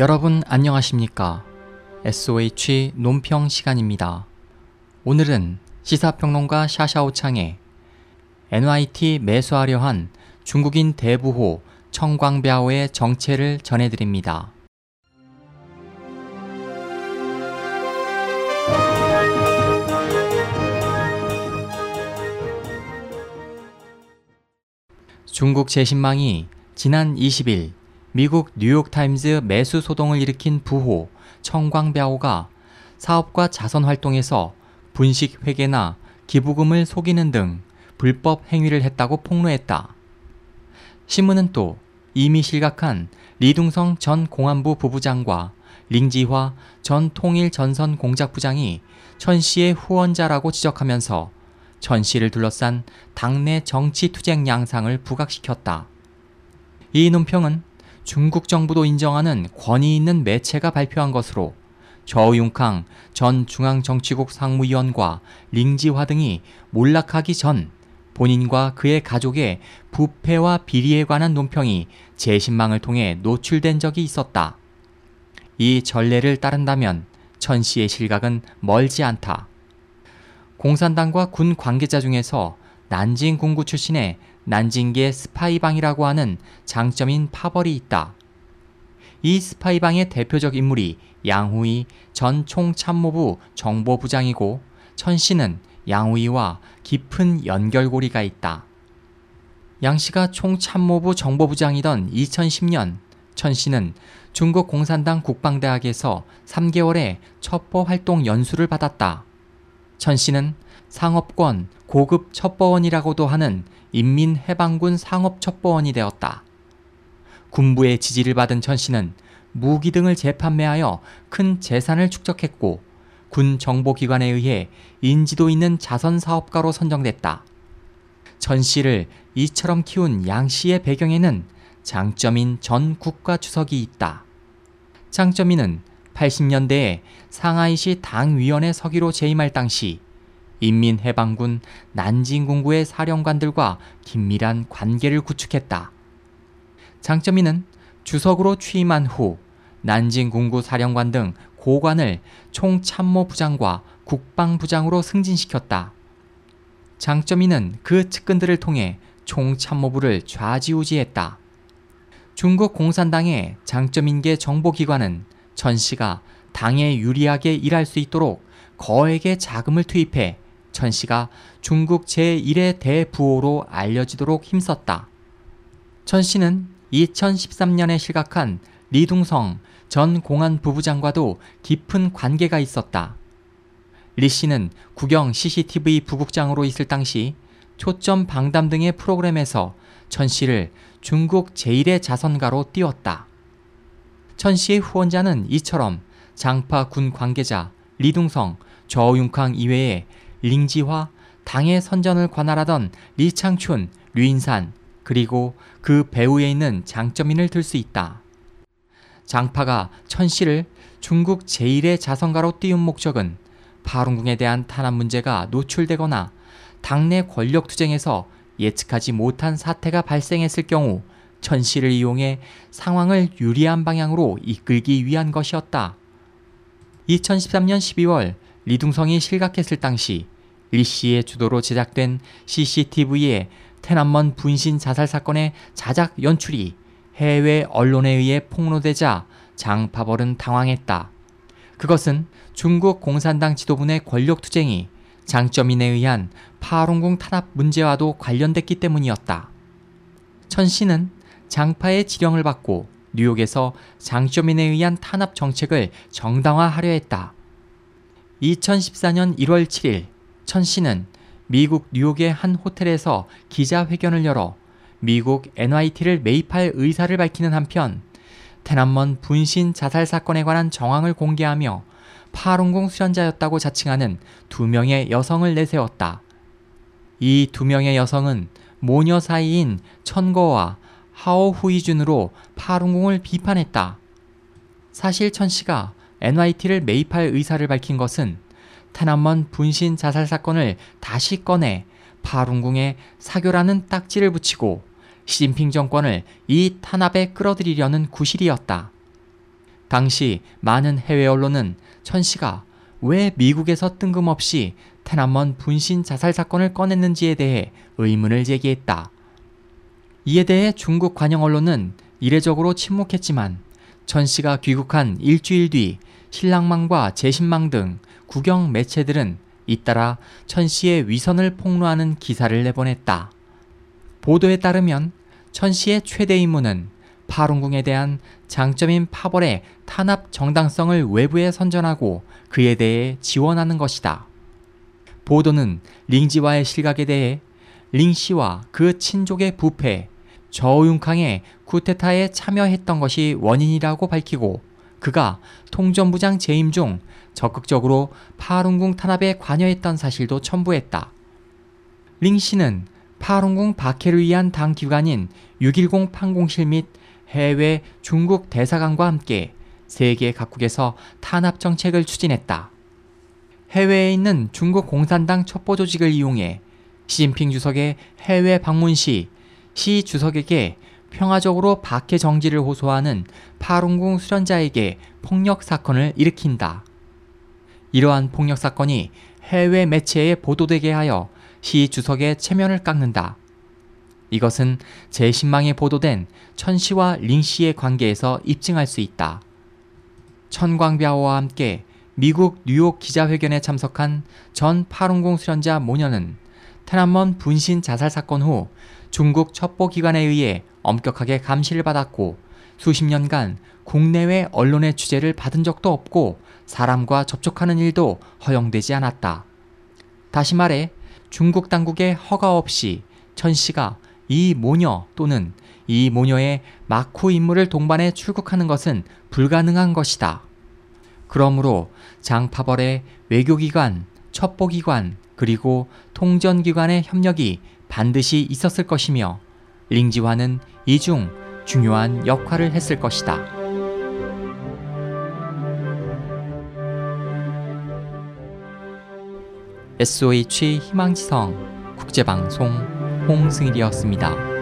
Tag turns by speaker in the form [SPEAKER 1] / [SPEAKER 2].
[SPEAKER 1] 여러분 안녕하십니까? SOH 논평 시간입니다. 오늘은 시사평론가 샤샤오창의 NYT 매수하려 한 중국인 대부호 청광비아오의 정체를 전해드립니다. 중국 재신망이 지난 20일 미국 뉴욕타임즈 매수 소동을 일으킨 부호 청광비아오가 사업과 자선 활동에서 분식 회계나 기부금을 속이는 등 불법 행위를 했다고 폭로했다. 신문은 또 이미 실각한 리둥성 전 공안부 부부장과 링지화 전 통일 전선 공작부장이 천 씨의 후원자라고 지적하면서 천 씨를 둘러싼 당내 정치 투쟁 양상을 부각시켰다. 이 논평은 중국 정부도 인정하는 권위 있는 매체가 발표한 것으로 저윤캉 전 중앙정치국 상무위원과 링지화 등이 몰락하기 전 본인과 그의 가족의 부패와 비리에 관한 논평이 재신망을 통해 노출된 적이 있었다. 이 전례를 따른다면 천 씨의 실각은 멀지 않다. 공산당과 군 관계자 중에서 난징 군구 출신의 난징계 스파이방이라고 하는 장점인 파벌이 있다. 이 스파이방의 대표적 인물이 양후이 전 총참모부 정보부장이고 천 씨는 양후이와 깊은 연결고리가 있다. 양 씨가 총참모부 정보부장이던 2010년 천 씨는 중국 공산당 국방대학에서 3개월의 첩보 활동 연수를 받았다. 천 씨는 상업권 고급 첩보원이라고도 하는 인민해방군 상업첩보원이 되었다. 군부의 지지를 받은 천 씨는 무기 등을 재판매하여 큰 재산을 축적했고 군 정보기관에 의해 인지도 있는 자선 사업가로 선정됐다. 전 씨를 이처럼 키운 양 씨의 배경에는 장점인 전 국가 주석이 있다. 장점인은 80년대에 상하이시 당위원회 서기로 재임할 당시 인민해방군 난징공구의 사령관들과 긴밀한 관계를 구축했다. 장점인은 주석으로 취임한 후 난징공구 사령관 등 고관을 총참모부장과 국방부장으로 승진시켰다. 장점인은 그 측근들을 통해 총참모부를 좌지우지했다. 중국 공산당의 장점인계 정보기관은 전 씨가 당에 유리하게 일할 수 있도록 거액의 자금을 투입해 천 씨가 중국 제1의 대부호로 알려지도록 힘썼다. 천 씨는 2013년에 실각한 리둥성 전 공안 부부장과도 깊은 관계가 있었다. 리 씨는 국영 CCTV 부국장으로 있을 당시 초점 방담 등의 프로그램에서 천 씨를 중국 제1의 자선가로 띄웠다. 천 씨의 후원자는 이처럼 장파 군 관계자 리둥성, 저윤캉 이외에 링지화, 당의 선전을 관할하던 리창춘, 류인산, 그리고 그 배후에 있는 장점인을 들 수 있다. 장파가 천 씨를 중국 제1의 자선가로 띄운 목적은 파룬궁에 대한 탄압 문제가 노출되거나 당내 권력 투쟁에서 예측하지 못한 사태가 발생했을 경우 천 씨를 이용해 상황을 유리한 방향으로 이끌기 위한 것이었다. 2013년 12월 리둥성이 실각했을 당시 리 씨의 주도로 제작된 CCTV의 테난먼 분신 자살 사건의 자작 연출이 해외 언론에 의해 폭로되자 장파벌은 당황했다. 그것은 중국 공산당 지도부의 권력 투쟁이 장점인에 의한 파룬궁 탄압 문제와도 관련됐기 때문이었다. 천 씨는 장파의 지령을 받고 뉴욕에서 장점인에 의한 탄압 정책을 정당화하려 했다. 2014년 1월 7일 천 씨는 미국 뉴욕의 한 호텔에서 기자회견을 열어 미국 NYT를 매입할 의사를 밝히는 한편 테난먼 분신 자살 사건에 관한 정황을 공개하며 파룬궁 수련자였다고 자칭하는 두 명의 여성을 내세웠다. 이 두 명의 여성은 모녀 사이인 천거와 하오 후이준으로 파룬궁을 비판했다. 사실 천 씨가 NYT를 매입할 의사를 밝힌 것은 테난먼 분신 자살 사건을 다시 꺼내 파룬궁에 사교라는 딱지를 붙이고 시진핑 정권을 이 탄압에 끌어들이려는 구실이었다. 당시 많은 해외 언론은 천 씨가 왜 미국에서 뜬금없이 테난먼 분신 자살 사건을 꺼냈는지에 대해 의문을 제기했다. 이에 대해 중국 관영 언론은 이례적으로 침묵했지만 천 씨가 귀국한 일주일 뒤 신랑망과 제신망 등 국영 매체들은 잇따라 천 씨의 위선을 폭로하는 기사를 내보냈다. 보도에 따르면 천 씨의 최대 임무는 파룬궁에 대한 장점인 파벌의 탄압 정당성을 외부에 선전하고 그에 대해 지원하는 것이다. 보도는 링지와의 실각에 대해 링 씨와 그 친족의 부패, 저우융캉의 쿠데타에 참여했던 것이 원인이라고 밝히고 그가 통전부장 재임 중 적극적으로 파룬궁 탄압에 관여했던 사실도 첨부했다. 링 씨는 파룬궁 박해를 위한 당 기관인 610 판공실 및 해외 중국 대사관과 함께 세계 각국에서 탄압 정책을 추진했다. 해외에 있는 중국 공산당 첩보 조직을 이용해 시진핑 주석의 해외 방문 시 시 주석에게 평화적으로 박해 정지를 호소하는 파룬궁 수련자에게 폭력 사건을 일으킨다. 이러한 폭력 사건이 해외 매체에 보도되게 하여 시 주석의 체면을 깎는다. 이것은 제10망에 보도된 천 씨와 링 씨의 관계에서 입증할 수 있다. 천광뼈와 함께 미국 뉴욕 기자회견에 참석한 전 파룬공 수련자 모녀는 테난먼 분신 자살 사건 후 중국 첩보기관에 의해 엄격하게 감시를 받았고 수십 년간 국내외 언론의 취재를 받은 적도 없고 사람과 접촉하는 일도 허용되지 않았다. 다시 말해 중국 당국의 허가 없이 천 씨가 이 모녀 또는 이 모녀의 마쿠 임무를 동반해 출국하는 것은 불가능한 것이다. 그러므로 장파벌의 외교기관, 첩보기관, 그리고 통전기관의 협력이 반드시 있었을 것이며 링지와는 이 중 중요한 역할을 했을 것이다. SOH 희망지성 국제방송 홍승일이었습니다.